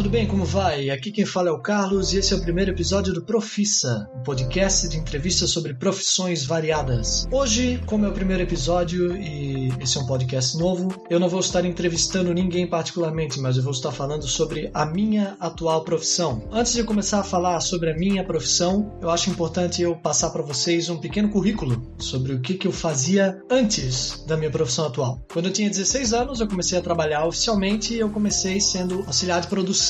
Tudo bem? Como vai? Aqui quem fala é o Carlos e esse é o primeiro episódio do Profissa, um podcast de entrevistas sobre profissões variadas. Hoje, como é o primeiro episódio e esse é um podcast novo, eu não vou estar entrevistando ninguém particularmente, mas eu vou estar falando sobre a minha atual profissão. Antes de começar a falar sobre a minha profissão, eu acho importante eu passar para vocês um pequeno currículo sobre o que, que eu fazia antes da minha profissão atual. Quando eu tinha 16 anos, eu comecei a trabalhar oficialmente e eu comecei sendo auxiliar de produção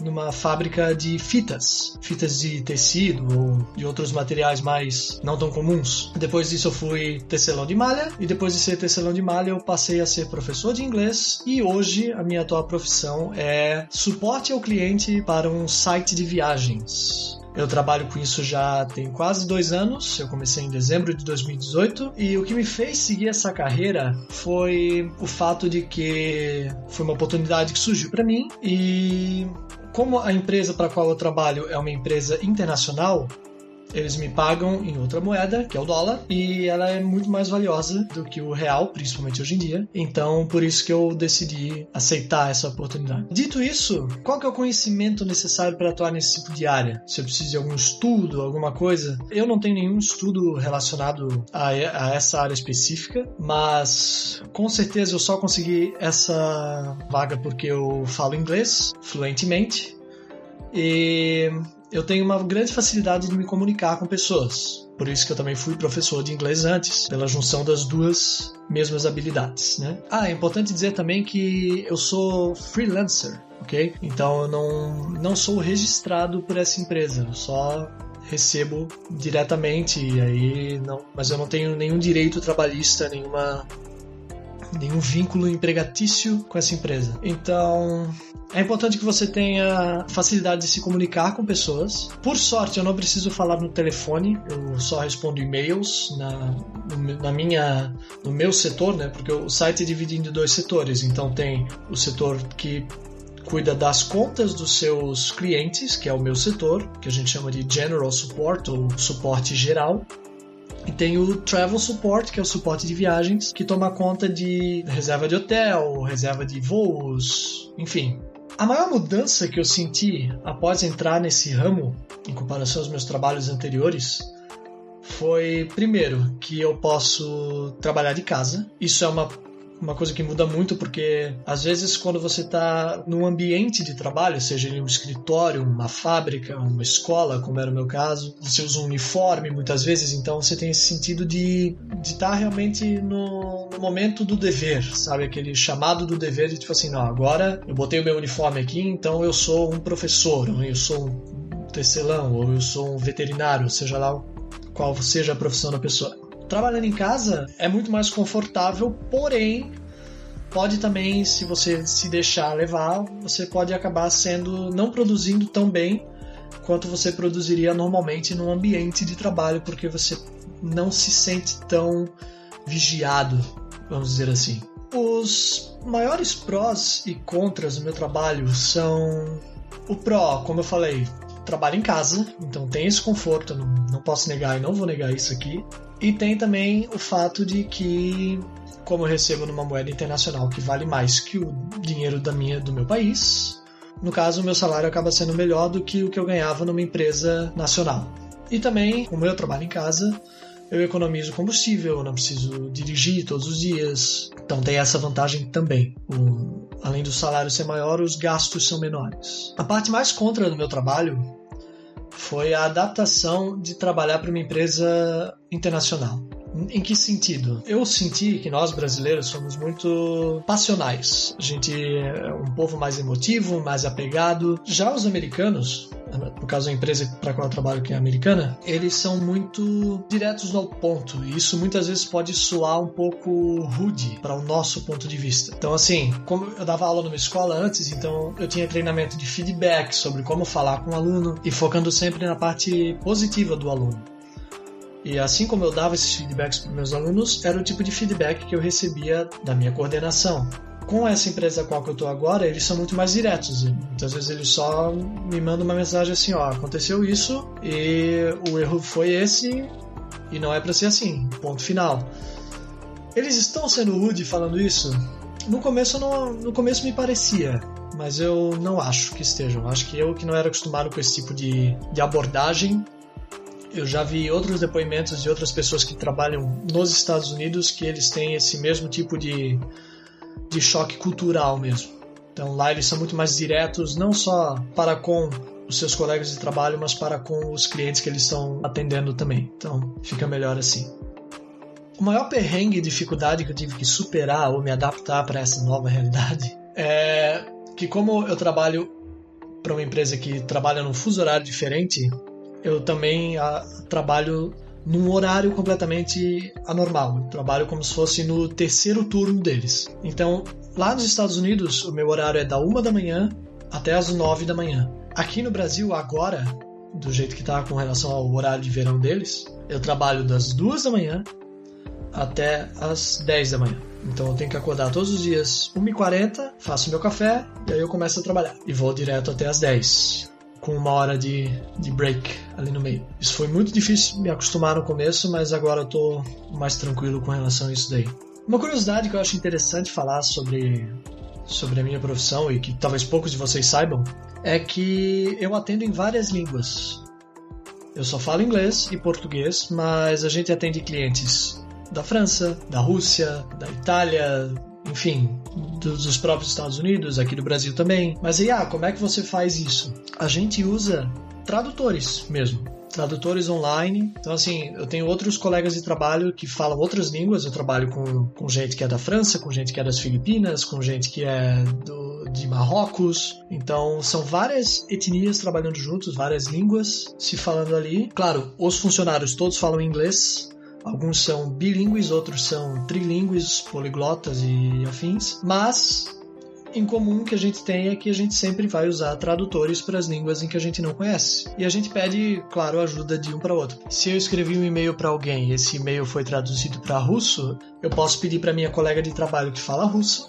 numa fábrica de fitas, fitas de tecido ou de outros materiais mais não tão comuns. Depois disso eu fui tecelão de malha e depois de ser tecelão de malha eu passei a ser professor de inglês e hoje a minha atual profissão é suporte ao cliente para um site de viagens. Eu trabalho com isso já tem quase dois anos. Eu comecei em dezembro de 2018 e o que me fez seguir essa carreira foi o fato de que foi uma oportunidade que surgiu para mim e como a empresa para a qual eu trabalho é uma empresa internacional, eles me pagam em outra moeda, que é o dólar, e ela é muito mais valiosa do que o real, principalmente hoje em dia. Então, por isso que eu decidi aceitar essa oportunidade. Dito isso, qual que é o conhecimento necessário para atuar nesse tipo de área? Se eu preciso de algum estudo, alguma coisa, eu não tenho nenhum estudo relacionado a, a essa área específica, mas com certeza eu só consegui essa vaga porque eu falo inglês fluentemente e eu tenho uma grande facilidade de me comunicar com pessoas. Por isso que eu também fui professor de inglês antes, pela junção das duas mesmas habilidades, né? Ah, é importante dizer também que eu sou freelancer, ok? Então eu não, não sou registrado por essa empresa, eu só recebo diretamente aí não, mas eu não tenho nenhum direito trabalhista, nenhuma nenhum vínculo empregatício com essa empresa. Então, é importante que você tenha facilidade de se comunicar com pessoas. Por sorte, eu não preciso falar no telefone, eu só respondo e-mails na, na minha, no meu setor, né? Porque o site é dividido em dois setores. Então, tem o setor que cuida das contas dos seus clientes, que é o meu setor, que a gente chama de General Support ou suporte geral. E tem o Travel Support, que é o suporte de viagens, que toma conta de reserva de hotel, reserva de voos, enfim. A maior mudança que eu senti após entrar nesse ramo, em comparação aos meus trabalhos anteriores, foi, primeiro, que eu posso trabalhar de casa. Isso é uma uma coisa que muda muito porque às vezes quando você está num ambiente de trabalho, seja em um escritório, uma fábrica, uma escola, como era o meu caso, você usa um uniforme muitas vezes, então você tem esse sentido de estar tá realmente no, no, momento do dever, sabe? Aquele chamado do dever de tipo assim, não, agora eu botei o meu uniforme aqui, então eu sou um professor, ou eu sou um tecelão, ou eu sou um veterinário, seja lá qual seja a profissão da pessoa trabalhando em casa é muito mais confortável, porém pode também, se você se deixar levar, você pode acabar sendo não produzindo tão bem quanto você produziria normalmente num ambiente de trabalho, porque você não se sente tão vigiado, vamos dizer assim. Os maiores prós e contras do meu trabalho são o pró, como eu falei, trabalho em casa, então tem esse conforto, não, não posso negar e não vou negar isso aqui. E tem também o fato de que, como eu recebo numa moeda internacional que vale mais que o dinheiro da minha, do meu país, no caso, o meu salário acaba sendo melhor do que o que eu ganhava numa empresa nacional. E também, como eu trabalho em casa, eu economizo combustível, não preciso dirigir todos os dias. Então tem essa vantagem também. O, além do salário ser maior, os gastos são menores. A parte mais contra do meu trabalho foi a adaptação de trabalhar para uma empresa internacional. Em que sentido? Eu senti que nós brasileiros somos muito passionais. A gente é um povo mais emotivo, mais apegado. Já os americanos, no caso a empresa para qual eu trabalho que é americana, eles são muito diretos ao ponto e isso muitas vezes pode soar um pouco rude para o nosso ponto de vista. Então assim, como eu dava aula numa escola antes, então eu tinha treinamento de feedback sobre como falar com o aluno e focando sempre na parte positiva do aluno. E assim como eu dava esses feedbacks para meus alunos, era o tipo de feedback que eu recebia da minha coordenação. Com essa empresa com a qual eu estou agora, eles são muito mais diretos. Muitas vezes eles só me mandam uma mensagem assim: ó, aconteceu isso e o erro foi esse e não é para ser assim. Ponto final. Eles estão sendo rude falando isso? No começo, não, no começo me parecia, mas eu não acho que estejam. Acho que eu que não era acostumado com esse tipo de, de abordagem. Eu já vi outros depoimentos de outras pessoas que trabalham nos Estados Unidos que eles têm esse mesmo tipo de, de choque cultural mesmo. Então lá eles são muito mais diretos, não só para com os seus colegas de trabalho, mas para com os clientes que eles estão atendendo também. Então fica melhor assim. O maior perrengue e dificuldade que eu tive que superar ou me adaptar para essa nova realidade é que, como eu trabalho para uma empresa que trabalha num fuso horário diferente, eu também a, ah, trabalho num horário completamente anormal. Eu trabalho como se fosse no terceiro turno deles. Então, lá nos Estados Unidos, o meu horário é da uma da manhã até as nove da manhã. Aqui no Brasil, agora, do jeito que está com relação ao horário de verão deles, eu trabalho das duas da manhã até as 10 da manhã. Então eu tenho que acordar todos os dias 1h40, faço meu café e aí eu começo a trabalhar. E vou direto até as 10, com uma hora de, de break ali no meio. Isso foi muito difícil me acostumar no começo, mas agora eu tô mais tranquilo com relação a isso daí. Uma curiosidade que eu acho interessante falar sobre, sobre a minha profissão e que talvez poucos de vocês saibam é que eu atendo em várias línguas. Eu só falo inglês e português, mas a gente atende clientes da França, da Rússia, da Itália, enfim, dos, dos próprios Estados Unidos, aqui do Brasil também. Mas aí, ah, como é que você faz isso? A gente usa tradutores mesmo. Tradutores online. Então, assim, eu tenho outros colegas de trabalho que falam outras línguas. Eu trabalho com, com gente que é da França, com gente que é das Filipinas, com gente que é do, de Marrocos. Então, são várias etnias trabalhando juntos, várias línguas se falando ali. Claro, os funcionários todos falam inglês, Alguns são bilíngues, outros são trilíngues, poliglotas e afins, mas em comum que a gente tem é que a gente sempre vai usar tradutores para as línguas em que a gente não conhece. E a gente pede, claro, ajuda de um para outro. Se eu escrevi um e-mail para alguém e esse e-mail foi traduzido para russo, eu posso pedir para minha colega de trabalho que fala russo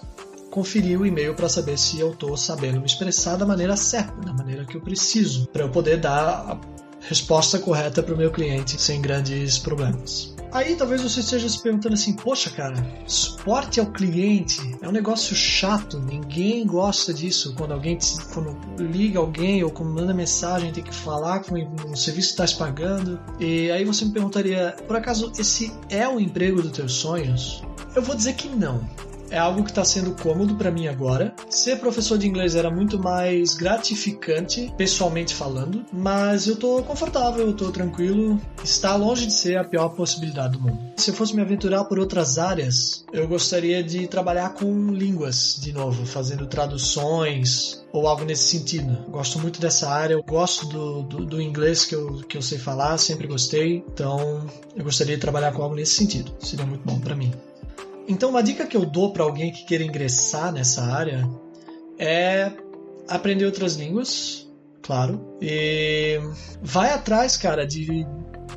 conferir o e-mail para saber se eu estou sabendo me expressar da maneira certa, da maneira que eu preciso, para eu poder dar a resposta correta para o meu cliente sem grandes problemas. Aí talvez você esteja se perguntando assim: poxa, cara, suporte ao cliente é um negócio chato, ninguém gosta disso. Quando alguém te, quando liga alguém ou quando manda mensagem, tem que falar com um serviço que está pagando. E aí você me perguntaria: por acaso esse é o emprego dos teus sonhos? Eu vou dizer que não é algo que está sendo cômodo para mim agora. Ser professor de inglês era muito mais gratificante, pessoalmente falando, mas eu tô confortável, eu tô tranquilo. Está longe de ser a pior possibilidade do mundo. Se eu fosse me aventurar por outras áreas, eu gostaria de trabalhar com línguas de novo, fazendo traduções ou algo nesse sentido. Gosto muito dessa área, eu gosto do, do, do, inglês que eu, que eu sei falar, sempre gostei, então eu gostaria de trabalhar com algo nesse sentido. Seria muito bom para mim. Então, uma dica que eu dou para alguém que queira ingressar nessa área é aprender outras línguas, claro, e vai atrás, cara, de,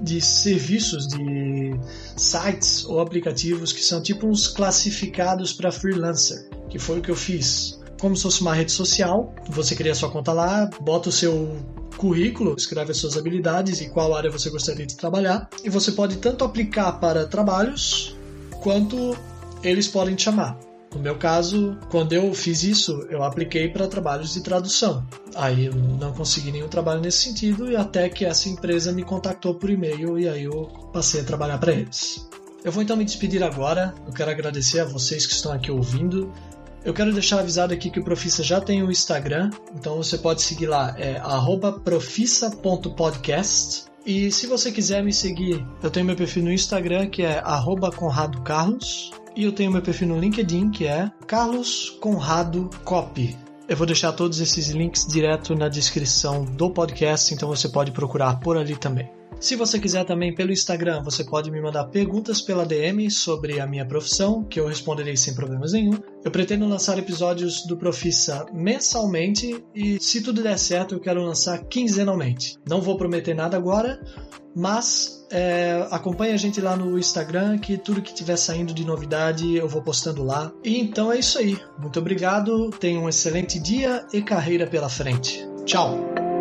de serviços, de sites ou aplicativos que são tipo uns classificados para freelancer, que foi o que eu fiz. Como se fosse uma rede social, você cria sua conta lá, bota o seu currículo, escreve as suas habilidades e qual área você gostaria de trabalhar, e você pode tanto aplicar para trabalhos quanto eles podem te chamar. No meu caso, quando eu fiz isso, eu apliquei para trabalhos de tradução. Aí eu não consegui nenhum trabalho nesse sentido e até que essa empresa me contactou por e-mail e aí eu passei a trabalhar para eles. Eu vou então me despedir agora. Eu quero agradecer a vocês que estão aqui ouvindo. Eu quero deixar avisado aqui que o Profissa já tem o um Instagram, então você pode seguir lá, é profissa.podcast. E se você quiser me seguir, eu tenho meu perfil no Instagram que é @conradocarlos. E eu tenho meu perfil no LinkedIn, que é Carlos Conrado Copy. Eu vou deixar todos esses links direto na descrição do podcast, então você pode procurar por ali também. Se você quiser também pelo Instagram, você pode me mandar perguntas pela DM sobre a minha profissão, que eu responderei sem problemas nenhum. Eu pretendo lançar episódios do Profissa mensalmente e, se tudo der certo, eu quero lançar quinzenalmente. Não vou prometer nada agora, mas é, acompanhe a gente lá no Instagram, que tudo que tiver saindo de novidade eu vou postando lá. E então é isso aí. Muito obrigado, tenha um excelente dia e carreira pela frente. Tchau!